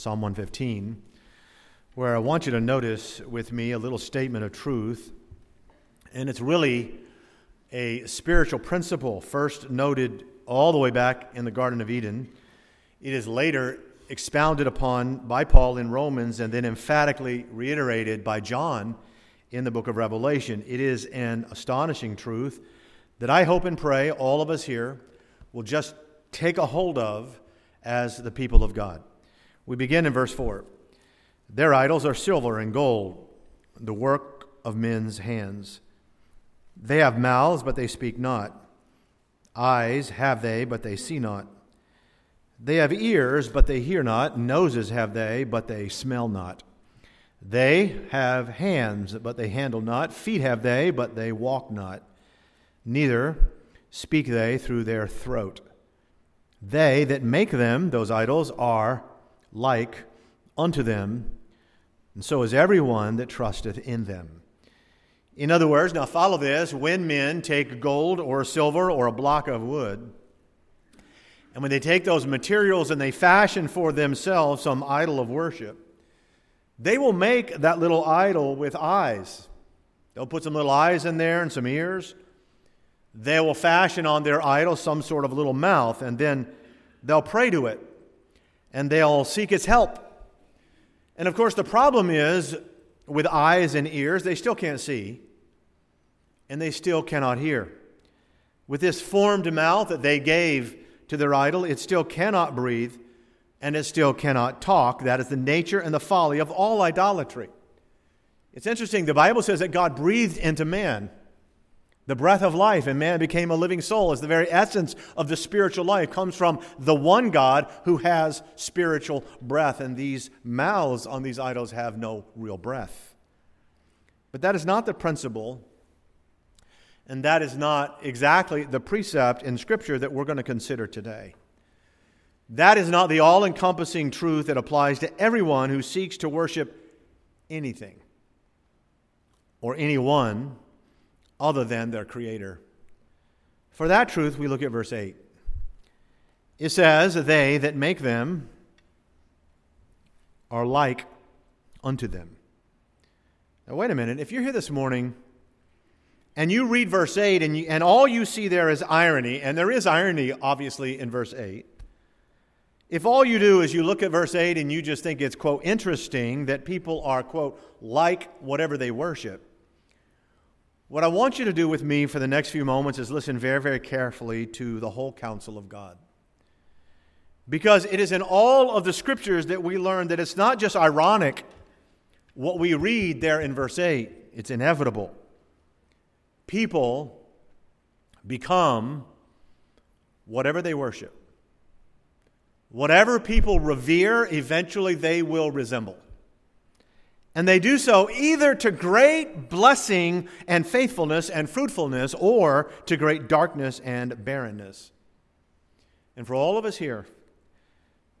Psalm 115, where I want you to notice with me a little statement of truth. And it's really a spiritual principle, first noted all the way back in the Garden of Eden. It is later expounded upon by Paul in Romans and then emphatically reiterated by John in the book of Revelation. It is an astonishing truth that I hope and pray all of us here will just take a hold of as the people of God. We begin in verse 4. Their idols are silver and gold, the work of men's hands. They have mouths, but they speak not. Eyes have they, but they see not. They have ears, but they hear not. Noses have they, but they smell not. They have hands, but they handle not. Feet have they, but they walk not. Neither speak they through their throat. They that make them, those idols, are like unto them, and so is everyone that trusteth in them. In other words, now follow this when men take gold or silver or a block of wood, and when they take those materials and they fashion for themselves some idol of worship, they will make that little idol with eyes. They'll put some little eyes in there and some ears. They will fashion on their idol some sort of little mouth, and then they'll pray to it and they'll seek its help. And of course, the problem is with eyes and ears, they still can't see and they still cannot hear. With this formed mouth that they gave to their idol, it still cannot breathe and it still cannot talk. That is the nature and the folly of all idolatry. It's interesting, the Bible says that God breathed into man the breath of life, and man became a living soul, as the very essence of the spiritual life comes from the one God who has spiritual breath. And these mouths on these idols have no real breath. But that is not the principle, and that is not exactly the precept in Scripture that we're going to consider today. That is not the all encompassing truth that applies to everyone who seeks to worship anything or anyone other than their Creator. For that truth, we look at verse 8. It says, They that make them are like unto them. Now, wait a minute. If you're here this morning and you read verse 8 and, you, and all you see there is irony, and there is irony, obviously, in verse 8. If all you do is you look at verse 8 and you just think it's, quote, interesting that people are, quote, like whatever they worship, what I want you to do with me for the next few moments is listen very, very carefully to the whole counsel of God. Because it is in all of the scriptures that we learn that it's not just ironic what we read there in verse 8, it's inevitable. People become whatever they worship. Whatever people revere, eventually they will resemble. And they do so either to great blessing and faithfulness and fruitfulness or to great darkness and barrenness. And for all of us here,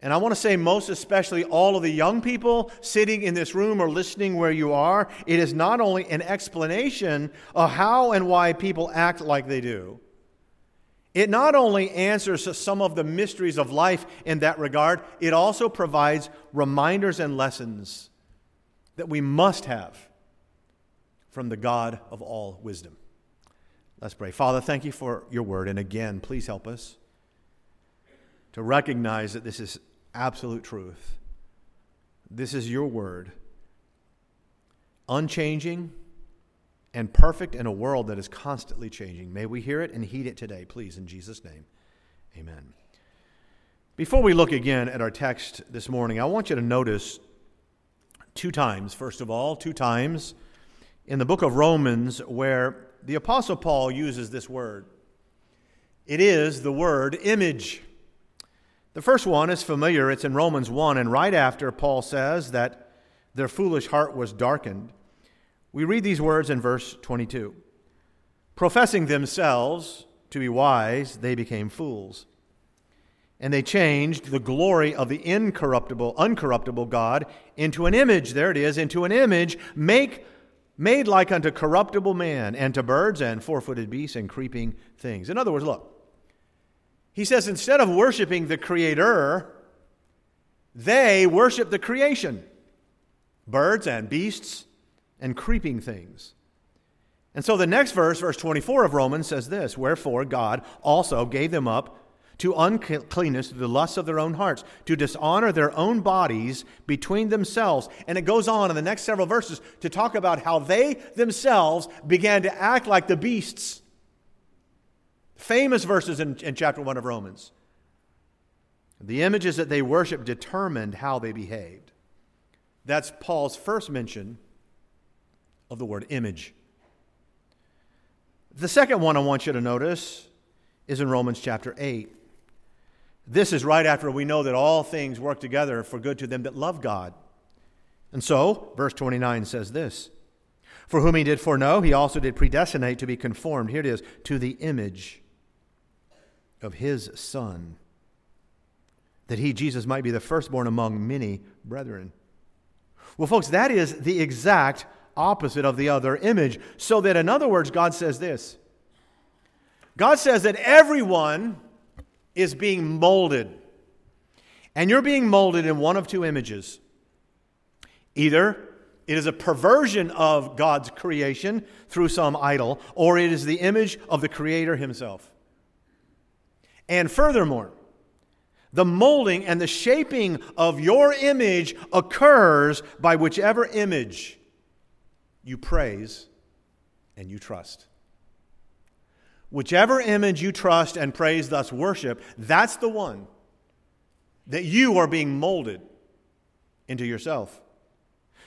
and I want to say most especially all of the young people sitting in this room or listening where you are, it is not only an explanation of how and why people act like they do, it not only answers some of the mysteries of life in that regard, it also provides reminders and lessons that we must have from the God of all wisdom. Let's pray. Father, thank you for your word. And again, please help us to recognize that this is absolute truth. This is your word, unchanging and perfect in a world that is constantly changing. May we hear it and heed it today, please, in Jesus' name. Amen. Before we look again at our text this morning, I want you to notice two times, first of all, two times in the book of Romans where the Apostle Paul uses this word. It is the word image. The first one is familiar, it's in Romans 1, and right after Paul says that their foolish heart was darkened, we read these words in verse 22 Professing themselves to be wise, they became fools and they changed the glory of the incorruptible, uncorruptible God into an image. There it is, into an image make, made like unto corruptible man, and to birds and four footed beasts and creeping things. In other words, look, he says instead of worshiping the Creator, They worship the creation birds and beasts and creeping things. And so the next verse, verse 24 of Romans, says this Wherefore God also gave them up to uncleanness through the lusts of their own hearts, to dishonor their own bodies between themselves. And it goes on in the next several verses to talk about how they themselves began to act like the beasts. Famous verses in, in chapter 1 of Romans. The images that they worshiped determined how they behaved. That's Paul's first mention of the word image. The second one I want you to notice is in Romans chapter 8. This is right after we know that all things work together for good to them that love God. And so, verse 29 says this For whom he did foreknow, he also did predestinate to be conformed. Here it is to the image of his Son, that he, Jesus, might be the firstborn among many brethren. Well, folks, that is the exact opposite of the other image. So that, in other words, God says this God says that everyone is being molded. And you're being molded in one of two images. Either it is a perversion of God's creation through some idol, or it is the image of the Creator Himself. And furthermore, the molding and the shaping of your image occurs by whichever image you praise and you trust. Whichever image you trust and praise, thus worship, that's the one that you are being molded into yourself.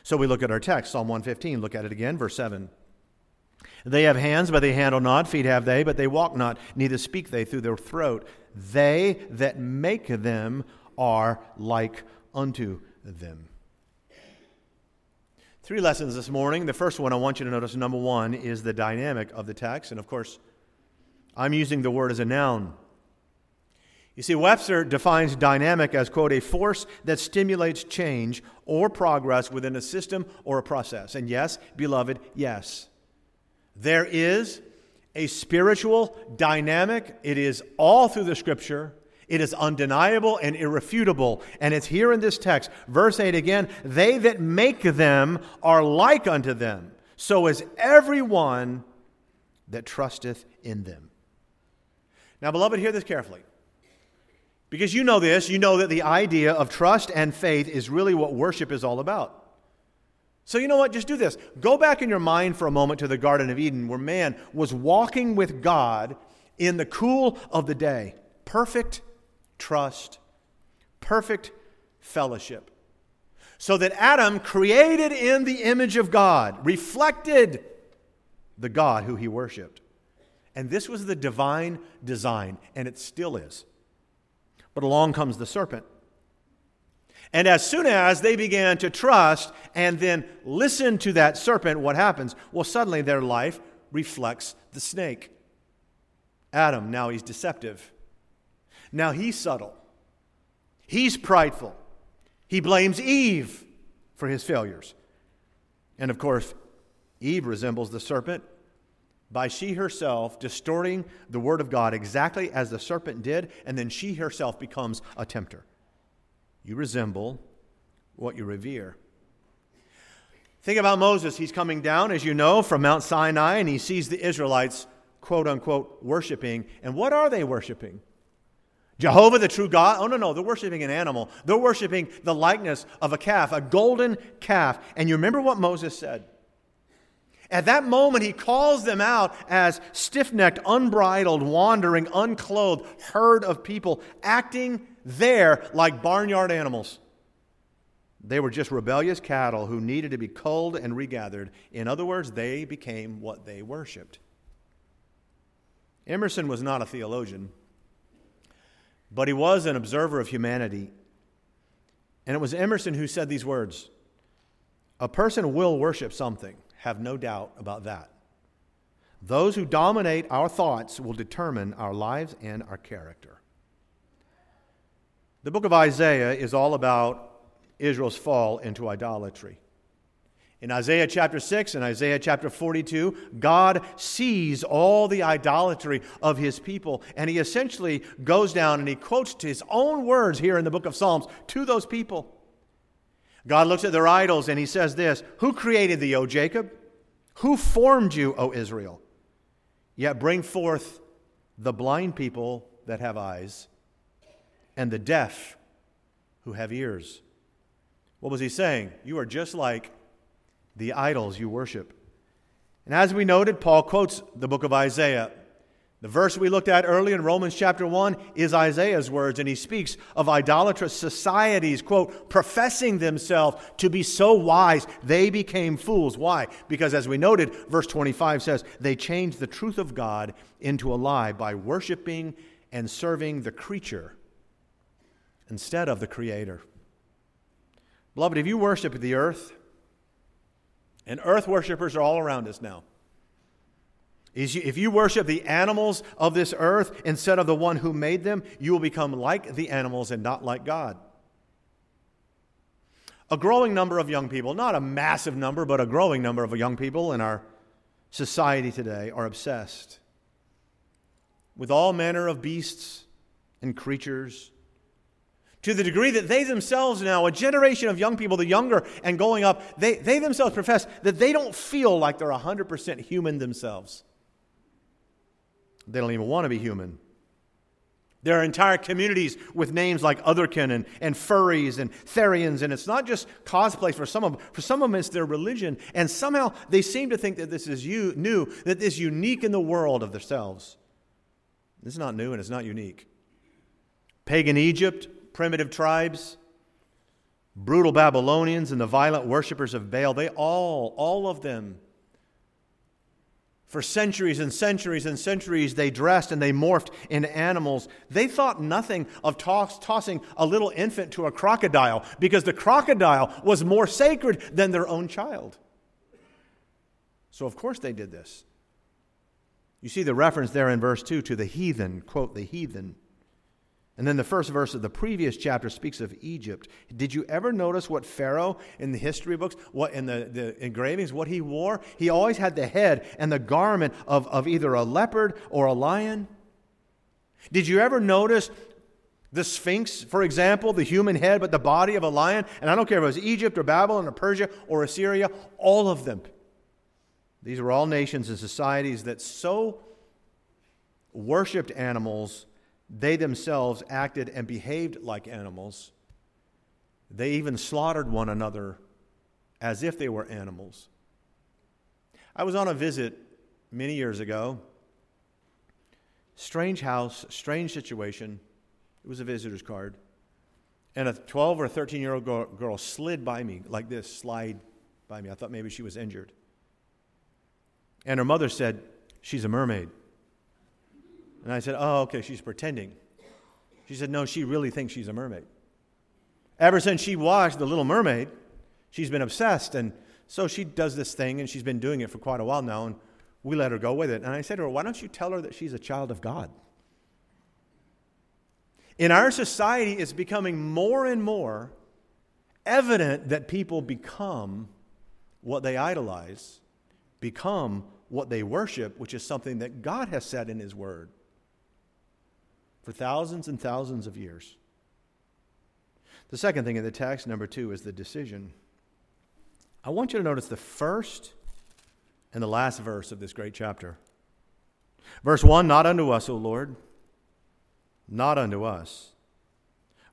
So we look at our text, Psalm 115. Look at it again, verse 7. They have hands, but they handle not. Feet have they, but they walk not. Neither speak they through their throat. They that make them are like unto them. Three lessons this morning. The first one I want you to notice, number one, is the dynamic of the text. And of course, I'm using the word as a noun. You see, Webster defines dynamic as, quote, a force that stimulates change or progress within a system or a process. And yes, beloved, yes. There is a spiritual dynamic. It is all through the scripture. It is undeniable and irrefutable. And it's here in this text. Verse 8 again they that make them are like unto them. So is everyone that trusteth in them. Now, beloved, hear this carefully. Because you know this, you know that the idea of trust and faith is really what worship is all about. So, you know what? Just do this. Go back in your mind for a moment to the Garden of Eden, where man was walking with God in the cool of the day. Perfect trust, perfect fellowship. So that Adam, created in the image of God, reflected the God who he worshiped. And this was the divine design, and it still is. But along comes the serpent. And as soon as they began to trust and then listen to that serpent, what happens? Well, suddenly their life reflects the snake. Adam, now he's deceptive. Now he's subtle. He's prideful. He blames Eve for his failures. And of course, Eve resembles the serpent by she herself distorting the word of God exactly as the serpent did, and then she herself becomes a tempter. You resemble what you revere. Think about Moses. He's coming down, as you know, from Mount Sinai, and he sees the Israelites, quote unquote, worshiping. And what are they worshiping? Jehovah, the true God? Oh, no, no. They're worshiping an animal. They're worshiping the likeness of a calf, a golden calf. And you remember what Moses said? At that moment, he calls them out as stiff necked, unbridled, wandering, unclothed herd of people, acting there like barnyard animals. They were just rebellious cattle who needed to be culled and regathered. In other words, they became what they worshiped. Emerson was not a theologian, but he was an observer of humanity. And it was Emerson who said these words A person will worship something. Have no doubt about that. Those who dominate our thoughts will determine our lives and our character. The book of Isaiah is all about Israel's fall into idolatry. In Isaiah chapter 6 and Isaiah chapter 42, God sees all the idolatry of his people, and he essentially goes down and he quotes his own words here in the book of Psalms to those people. God looks at their idols and he says this Who created thee, O Jacob? Who formed you, O Israel? Yet bring forth the blind people that have eyes, and the deaf who have ears. What was he saying? You are just like the idols you worship. And as we noted, Paul quotes the book of Isaiah. The verse we looked at earlier in Romans chapter 1 is Isaiah's words, and he speaks of idolatrous societies, quote, professing themselves to be so wise, they became fools. Why? Because as we noted, verse 25 says, they changed the truth of God into a lie by worshiping and serving the creature instead of the Creator. Beloved, if you worship the earth, and earth worshippers are all around us now. If you worship the animals of this earth instead of the one who made them, you will become like the animals and not like God. A growing number of young people, not a massive number, but a growing number of young people in our society today are obsessed with all manner of beasts and creatures to the degree that they themselves now, a generation of young people, the younger and going up, they, they themselves profess that they don't feel like they're 100% human themselves. They don't even want to be human. There are entire communities with names like Otherkin and, and furries and Therians, and it's not just cosplay for some of them. For some of them, it's their religion. And somehow they seem to think that this is you, new, that this is unique in the world of themselves. This is not new and it's not unique. Pagan Egypt, primitive tribes, brutal Babylonians, and the violent worshippers of Baal, they all, all of them, for centuries and centuries and centuries, they dressed and they morphed into animals. They thought nothing of toss, tossing a little infant to a crocodile because the crocodile was more sacred than their own child. So, of course, they did this. You see the reference there in verse 2 to the heathen, quote, the heathen. And then the first verse of the previous chapter speaks of Egypt. Did you ever notice what Pharaoh in the history books, what in the, the engravings, what he wore? He always had the head and the garment of, of either a leopard or a lion. Did you ever notice the Sphinx, for example, the human head but the body of a lion? And I don't care if it was Egypt or Babylon or Persia or Assyria, all of them. These were all nations and societies that so worshiped animals they themselves acted and behaved like animals. They even slaughtered one another as if they were animals. I was on a visit many years ago. Strange house, strange situation. It was a visitor's card. And a 12 or 13 year old girl slid by me like this, slide by me. I thought maybe she was injured. And her mother said, She's a mermaid. And I said, Oh, okay, she's pretending. She said, No, she really thinks she's a mermaid. Ever since she watched The Little Mermaid, she's been obsessed. And so she does this thing, and she's been doing it for quite a while now. And we let her go with it. And I said to her, Why don't you tell her that she's a child of God? In our society, it's becoming more and more evident that people become what they idolize, become what they worship, which is something that God has said in His Word for thousands and thousands of years. The second thing in the text, number two, is the decision. I want you to notice the first and the last verse of this great chapter. Verse 1 Not unto us, O Lord, not unto us,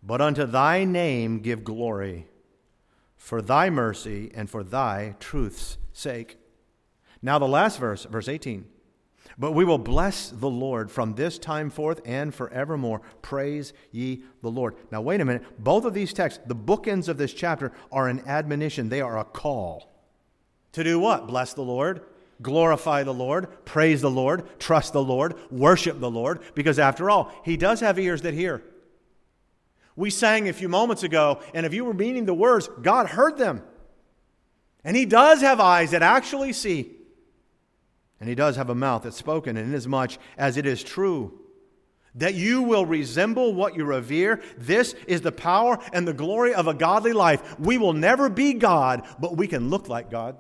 but unto thy name give glory, for thy mercy and for thy truth's sake. Now, the last verse, verse 18. But we will bless the Lord from this time forth and forevermore. Praise ye the Lord. Now, wait a minute. Both of these texts, the bookends of this chapter, are an admonition. They are a call. To do what? Bless the Lord, glorify the Lord, praise the Lord, trust the Lord, worship the Lord, because after all, He does have ears that hear. We sang a few moments ago, and if you were meaning the words, God heard them. And He does have eyes that actually see. And he does have a mouth that's spoken, and inasmuch as it is true that you will resemble what you revere. This is the power and the glory of a godly life. We will never be God, but we can look like God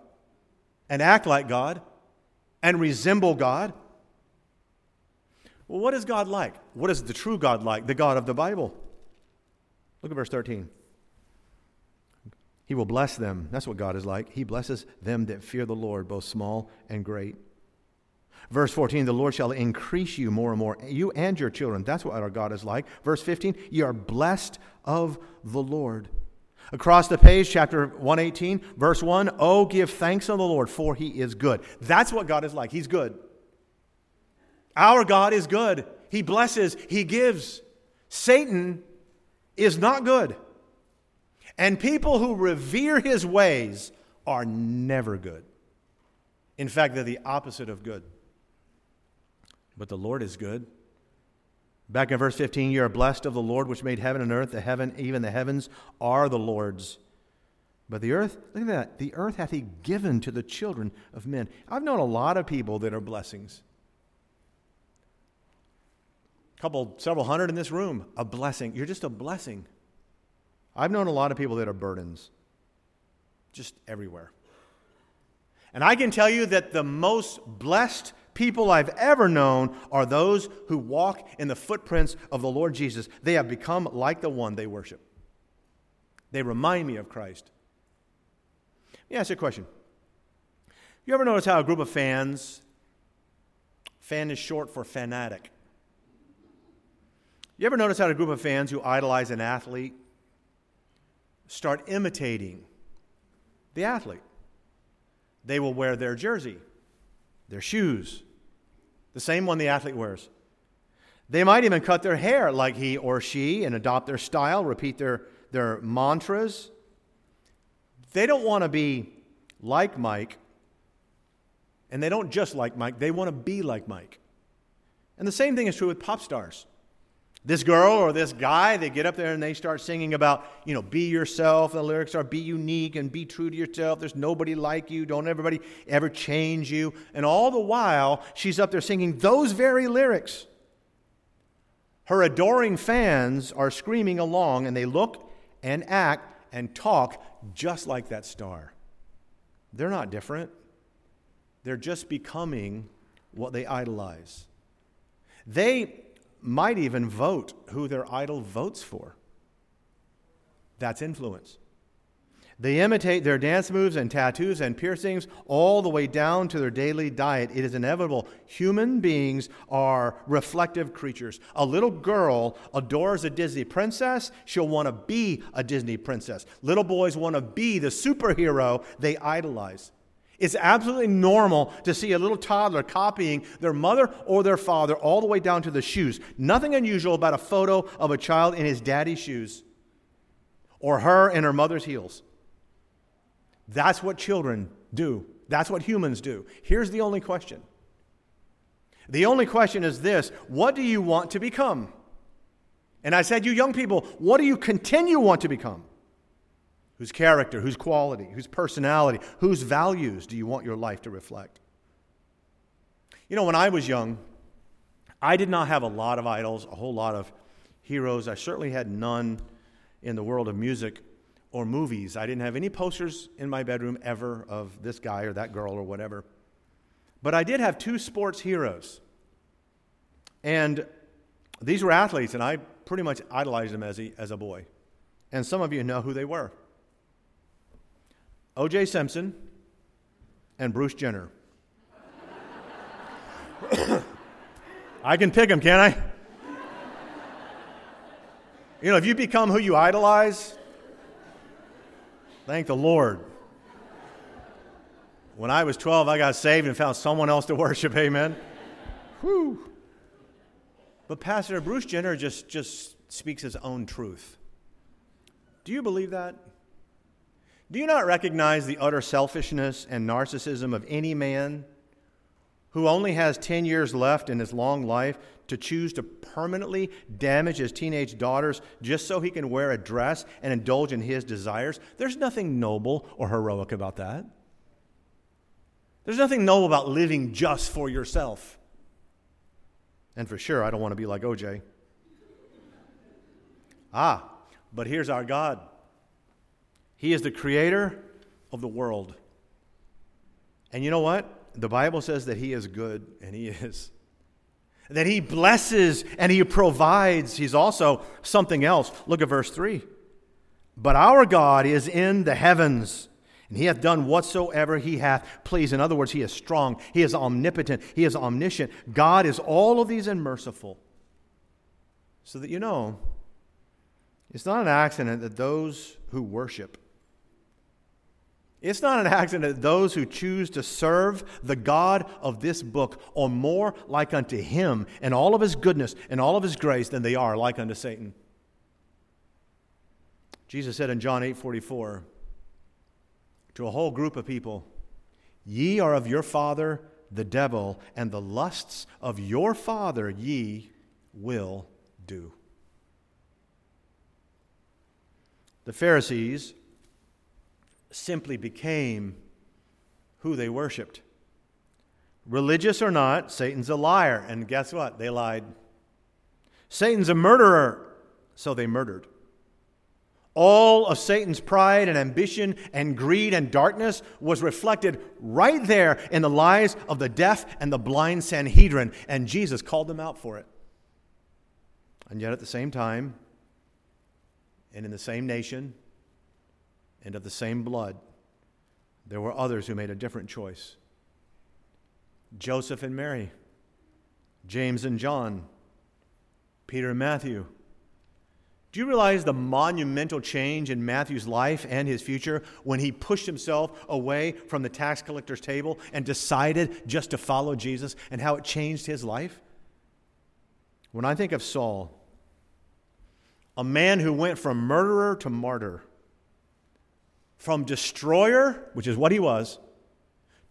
and act like God and resemble God. Well, what is God like? What is the true God like? The God of the Bible. Look at verse 13. He will bless them. That's what God is like. He blesses them that fear the Lord, both small and great. Verse 14, the Lord shall increase you more and more, you and your children. That's what our God is like. Verse 15, you are blessed of the Lord. Across the page, chapter 118, verse 1, oh, give thanks unto the Lord, for he is good. That's what God is like. He's good. Our God is good. He blesses, he gives. Satan is not good. And people who revere his ways are never good. In fact, they're the opposite of good but the Lord is good. Back in verse 15, you are blessed of the Lord which made heaven and earth. The heaven, even the heavens, are the Lord's. But the earth, look at that. The earth hath he given to the children of men. I've known a lot of people that are blessings. A couple, several hundred in this room, a blessing. You're just a blessing. I've known a lot of people that are burdens, just everywhere. And I can tell you that the most blessed people I've ever known are those who walk in the footprints of the Lord Jesus. They have become like the one they worship. They remind me of Christ. Let me ask you a question. You ever notice how a group of fans, fan is short for fanatic. You ever notice how a group of fans who idolize an athlete start imitating the athlete? They will wear their jersey their shoes, the same one the athlete wears. They might even cut their hair like he or she and adopt their style, repeat their, their mantras. They don't want to be like Mike, and they don't just like Mike, they want to be like Mike. And the same thing is true with pop stars. This girl or this guy, they get up there and they start singing about, you know, be yourself. The lyrics are be unique and be true to yourself. There's nobody like you. Don't everybody ever change you. And all the while, she's up there singing those very lyrics. Her adoring fans are screaming along and they look and act and talk just like that star. They're not different, they're just becoming what they idolize. They might even vote who their idol votes for. That's influence. They imitate their dance moves and tattoos and piercings all the way down to their daily diet. It is inevitable. Human beings are reflective creatures. A little girl adores a Disney princess, she'll want to be a Disney princess. Little boys want to be the superhero they idolize. It's absolutely normal to see a little toddler copying their mother or their father all the way down to the shoes. Nothing unusual about a photo of a child in his daddy's shoes or her in her mother's heels. That's what children do. That's what humans do. Here's the only question. The only question is this What do you want to become? And I said, You young people, what do you continue want to become? Whose character, whose quality, whose personality, whose values do you want your life to reflect? You know, when I was young, I did not have a lot of idols, a whole lot of heroes. I certainly had none in the world of music or movies. I didn't have any posters in my bedroom ever of this guy or that girl or whatever. But I did have two sports heroes. And these were athletes, and I pretty much idolized them as a, as a boy. And some of you know who they were. O.J. Simpson and Bruce Jenner. I can pick them, can I? You know, if you become who you idolize, thank the Lord. When I was 12, I got saved and found someone else to worship. Amen. Whew. But Pastor Bruce Jenner just, just speaks his own truth. Do you believe that? Do you not recognize the utter selfishness and narcissism of any man who only has 10 years left in his long life to choose to permanently damage his teenage daughters just so he can wear a dress and indulge in his desires? There's nothing noble or heroic about that. There's nothing noble about living just for yourself. And for sure, I don't want to be like OJ. Ah, but here's our God He is the creator of the world. And you know what? The Bible says that He is good, and He is. That He blesses and He provides. He's also something else. Look at verse 3. But our God is in the heavens, and He hath done whatsoever He hath pleased. In other words, He is strong, He is omnipotent, He is omniscient. God is all of these and merciful. So that you know, it's not an accident that those who worship it's not an accident that those who choose to serve the God of this book are more like unto him and all of his goodness and all of his grace than they are like unto Satan. Jesus said in John 8 44 to a whole group of people, Ye are of your father the devil, and the lusts of your father ye will do. The Pharisees simply became who they worshiped. Religious or not, Satan's a liar. And guess what? They lied. Satan's a murderer, so they murdered. All of Satan's pride and ambition and greed and darkness was reflected right there in the lies of the deaf and the blind Sanhedrin, and Jesus called them out for it. And yet, at the same time, and in the same nation, and of the same blood, there were others who made a different choice Joseph and Mary, James and John, Peter and Matthew. Do you realize the monumental change in Matthew's life and his future when he pushed himself away from the tax collector's table and decided just to follow Jesus and how it changed his life? When I think of Saul, a man who went from murderer to martyr, from destroyer, which is what he was,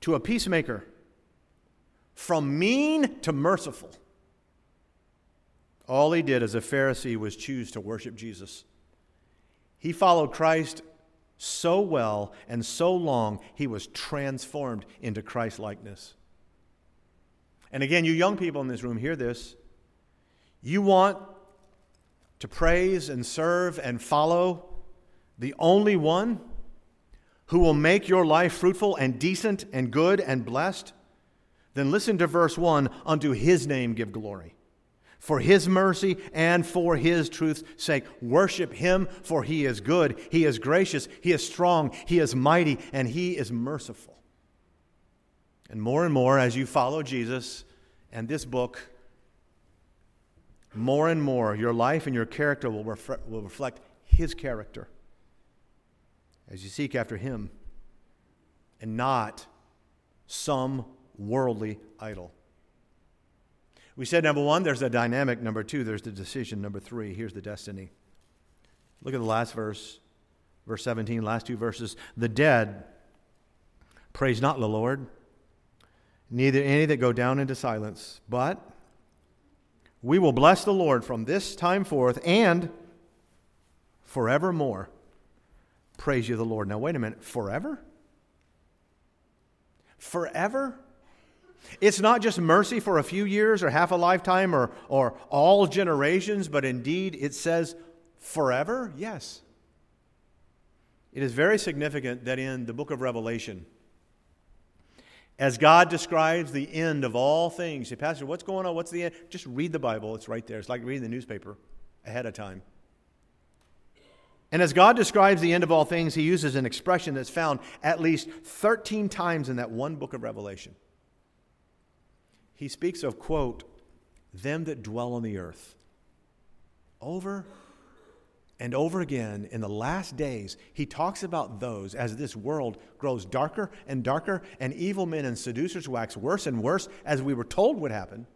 to a peacemaker, from mean to merciful. All he did as a Pharisee was choose to worship Jesus. He followed Christ so well and so long, he was transformed into Christ likeness. And again, you young people in this room, hear this. You want to praise and serve and follow the only one who will make your life fruitful and decent and good and blessed, then listen to verse 1 unto his name give glory. For his mercy and for his truth's sake. Worship him, for he is good, he is gracious, he is strong, he is mighty, and he is merciful. And more and more, as you follow Jesus and this book, more and more, your life and your character will, reflect his character as you seek after Him and not some worldly idol. We said number one, there's a dynamic. Number two, there's the decision. Number three, here's the destiny. Look at the last verse, verse 17, last two verses. The dead praise not the Lord, neither any that go down into silence, but we will bless the Lord from this time forth and forevermore. Praise you, the Lord. Now, wait a minute. Forever? Forever? It's not just mercy for a few years or half a lifetime or, or all generations, but indeed it says forever? Yes. It is very significant that in the book of Revelation, as God describes the end of all things, say, Pastor, what's going on? What's the end? Just read the Bible. It's right there. It's like reading the newspaper ahead of time. And as God describes the end of all things, he uses an expression that's found at least 13 times in that one book of Revelation. He speaks of, quote, them that dwell on the earth. Over and over again in the last days, he talks about those as this world grows darker and darker, and evil men and seducers wax worse and worse, as we were told would happen.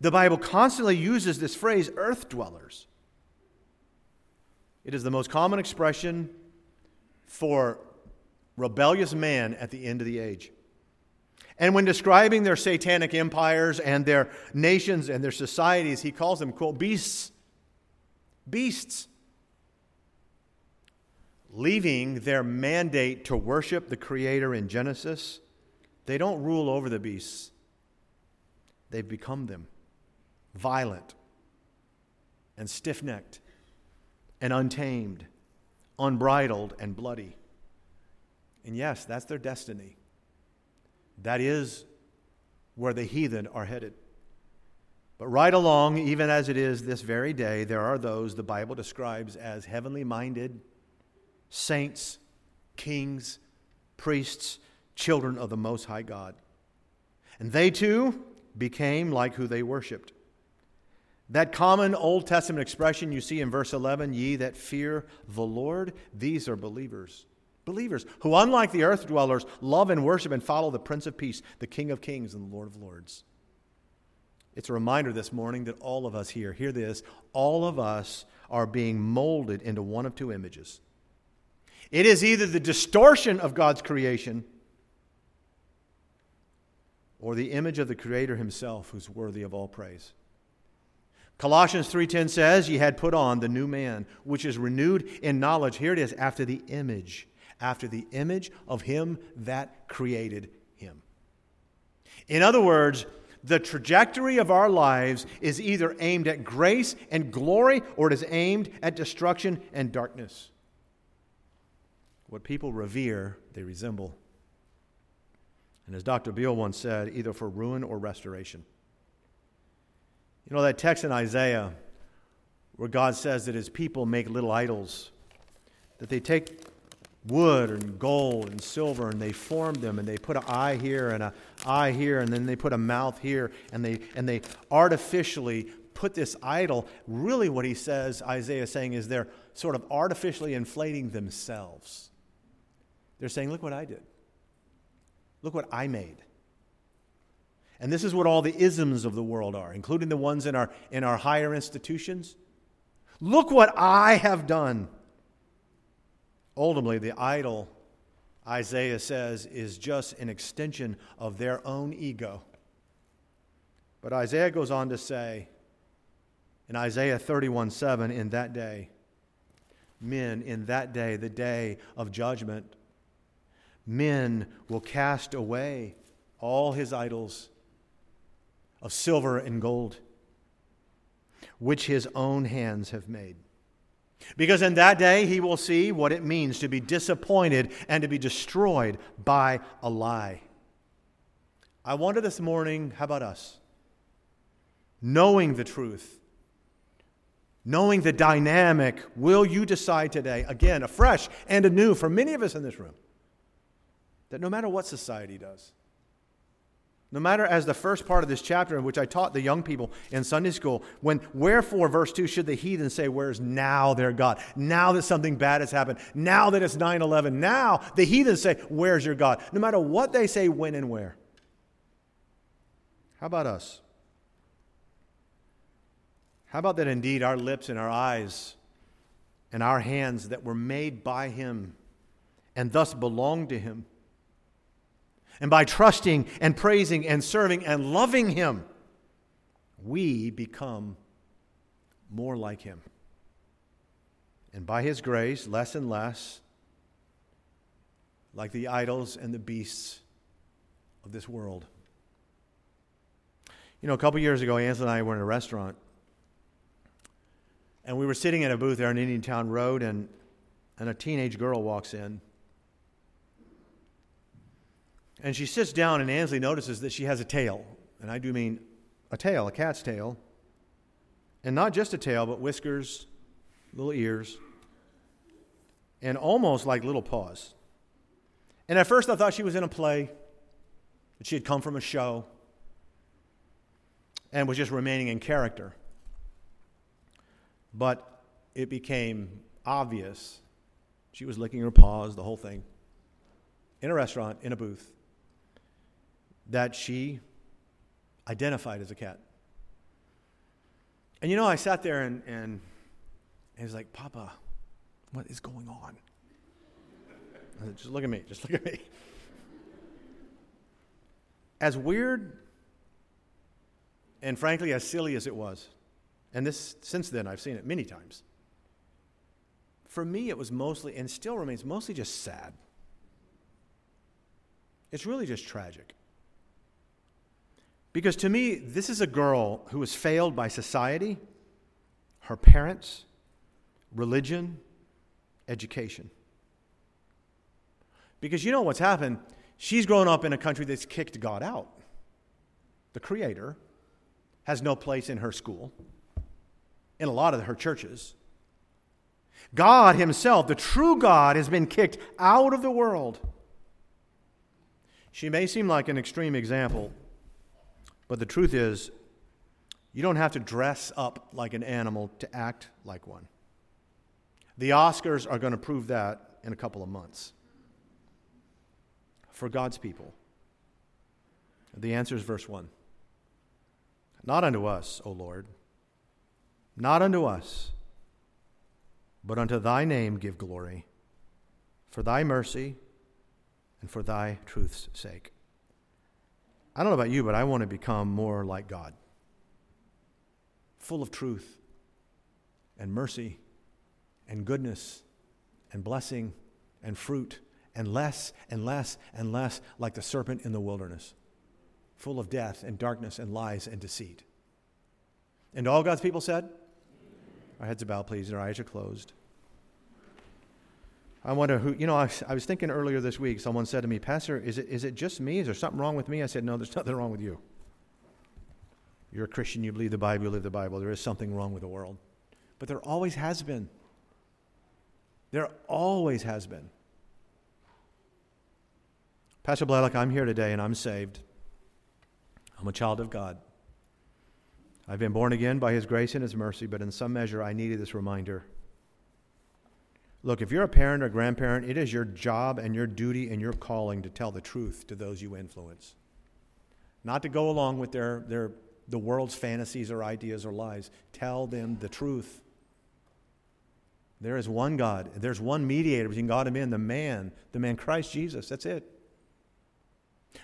The Bible constantly uses this phrase, earth dwellers. It is the most common expression for rebellious man at the end of the age. And when describing their satanic empires and their nations and their societies, he calls them, quote, beasts. Beasts. Leaving their mandate to worship the Creator in Genesis, they don't rule over the beasts, they've become them. violent, and stiff necked, and untamed, unbridled, and bloody. And yes, that's their destiny. That is where the heathen are headed. But right along, even as it is this very day, there are those the Bible describes as heavenly minded saints, kings, priests, children of the Most High God. And they too became like who they worshiped. That common Old Testament expression you see in verse 11, ye that fear the Lord, these are believers. Believers who, unlike the earth dwellers, love and worship and follow the Prince of Peace, the King of Kings and the Lord of Lords. It's a reminder this morning that all of us here, hear this, all of us are being molded into one of two images. It is either the distortion of God's creation or the image of the creator himself who's worthy of all praise. Colossians 3:10 says, "Ye had put on the new man, which is renewed in knowledge." Here it is, after the image, after the image of him that created him. In other words, the trajectory of our lives is either aimed at grace and glory or it is aimed at destruction and darkness. What people revere, they resemble. And as Dr. Beale once said, either for ruin or restoration. You know that text in Isaiah where God says that his people make little idols, that they take wood and gold and silver and they form them and they put an eye here and an eye here and then they put a mouth here and they and they artificially put this idol. Really what he says isaiah is saying is they're sort of artificially inflating themselves. They're saying look what i did. Look what i made and this is what all the isms of the world are including the ones in our in our higher institutions look what i have done Ultimately, the idol, Isaiah says, is just an extension of their own ego. But Isaiah goes on to say in Isaiah 31 7, in that day, men, in that day, the day of judgment, men will cast away all his idols of silver and gold, which his own hands have made. Because in that day he will see what it means to be disappointed and to be destroyed by a lie. I wonder this morning, how about us? Knowing the truth, knowing the dynamic, will you decide today, again, afresh and anew for many of us in this room, that no matter what society does, no matter as the first part of this chapter, in which I taught the young people in Sunday school, when wherefore, verse 2, should the heathen say, Where's now their God? Now that something bad has happened, now that it's 9 11, now the heathen say, Where's your God? No matter what they say, when and where. How about us? How about that indeed our lips and our eyes and our hands that were made by Him and thus belong to Him? And by trusting and praising and serving and loving Him, we become more like Him. And by His grace, less and less like the idols and the beasts of this world. You know, a couple years ago, Ansel and I were in a restaurant, and we were sitting at a booth there on Indiantown Road, and, and a teenage girl walks in. And she sits down, and Ansley notices that she has a tail. And I do mean a tail, a cat's tail. And not just a tail, but whiskers, little ears, and almost like little paws. And at first I thought she was in a play, that she had come from a show, and was just remaining in character. But it became obvious. She was licking her paws, the whole thing, in a restaurant, in a booth that she identified as a cat. And you know, I sat there and, and he was like, Papa, what is going on? I said, just look at me, just look at me. As weird and frankly as silly as it was, and this since then I've seen it many times. For me, it was mostly, and still remains mostly just sad. It's really just tragic. Because to me, this is a girl who was failed by society, her parents, religion, education. Because you know what's happened? She's grown up in a country that's kicked God out. The Creator has no place in her school, in a lot of her churches. God Himself, the true God, has been kicked out of the world. She may seem like an extreme example, but the truth is, you don't have to dress up like an animal to act like one. The Oscars are going to prove that in a couple of months. For God's people, the answer is verse 1. Not unto us, O Lord, not unto us, but unto thy name give glory, for thy mercy and for thy truth's sake. I don't know about you, but I want to become more like God, full of truth and mercy and goodness and blessing and fruit, and less and less and less like the serpent in the wilderness, full of death and darkness and lies and deceit. And all God's people said, Our heads are bowed, please, and our eyes are closed. I wonder who, you know, I, I, was thinking earlier this week, someone said to me, Pastor, is it, is it just me? Is there something wrong with me? I said, No, there's nothing wrong with you. You're a Christian, you believe the Bible, you live the Bible. There is something wrong with the world. But there always has been. There always has been. Pastor Blalock, I'm here today and I'm saved. I'm a child of God. I've been born again by His grace and His mercy, but in some measure I needed this reminder. Look, if you're a parent or grandparent, it is your job and your duty and your calling to tell the truth to those you influence. Not to go along with their, their, the world's fantasies or ideas or lies. Tell them the truth. There is one God. There's one mediator between God and man, the man, the man Christ Jesus. That's it.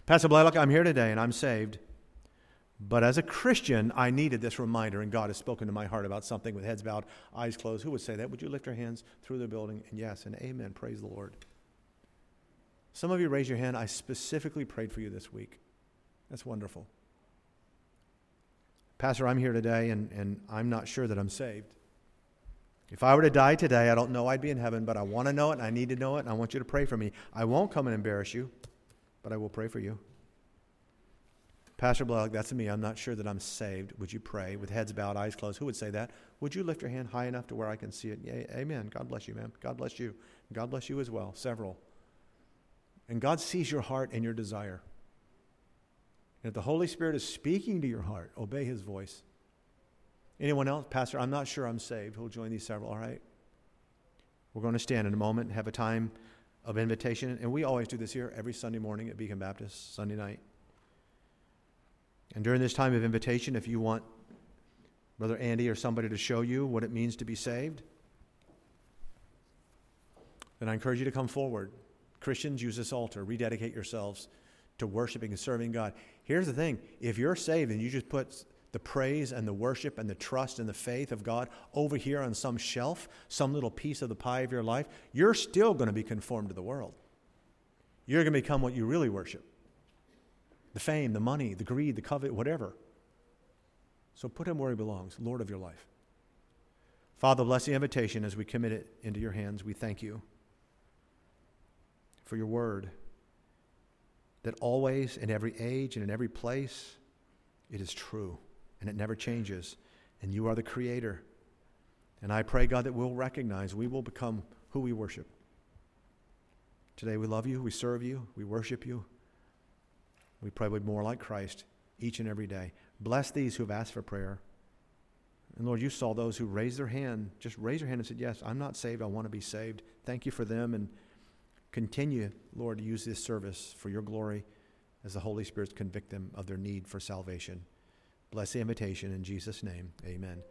Pastor Blalock, I'm here today and I'm saved. But as a Christian, I needed this reminder, and God has spoken to my heart about something with heads bowed, eyes closed. Who would say that? Would you lift your hands through the building? And yes, and amen. Praise the Lord. Some of you raise your hand. I specifically prayed for you this week. That's wonderful. Pastor, I'm here today, and, and I'm not sure that I'm saved. If I were to die today, I don't know I'd be in heaven, but I want to know it, and I need to know it, and I want you to pray for me. I won't come and embarrass you, but I will pray for you. Pastor Blalock, that's me. I'm not sure that I'm saved. Would you pray with heads bowed, eyes closed? Who would say that? Would you lift your hand high enough to where I can see it? Yeah, amen. God bless you, ma'am. God bless you. God bless you as well. Several. And God sees your heart and your desire. And if the Holy Spirit is speaking to your heart, obey his voice. Anyone else? Pastor, I'm not sure I'm saved. Who'll join these several? All right. We're going to stand in a moment, have a time of invitation. And we always do this here every Sunday morning at Beacon Baptist, Sunday night. And during this time of invitation, if you want Brother Andy or somebody to show you what it means to be saved, then I encourage you to come forward. Christians, use this altar. Rededicate yourselves to worshiping and serving God. Here's the thing if you're saved and you just put the praise and the worship and the trust and the faith of God over here on some shelf, some little piece of the pie of your life, you're still going to be conformed to the world. You're going to become what you really worship the fame, the money, the greed, the covet, whatever. So put him where he belongs, Lord of your life. Father, bless the invitation as we commit it into your hands. We thank you for your word that always, in every age and in every place, it is true and it never changes. And you are the creator. And I pray, God, that we'll recognize we will become who we worship. Today we love you, we serve you, we worship you. We pray we'd more like Christ each and every day. Bless these who have asked for prayer. And Lord, you saw those who raised their hand, just raised their hand and said, Yes, I'm not saved. I want to be saved. Thank you for them. And continue, Lord, to use this service for your glory as the Holy Spirit convict them of their need for salvation. Bless the invitation in Jesus' name. Amen.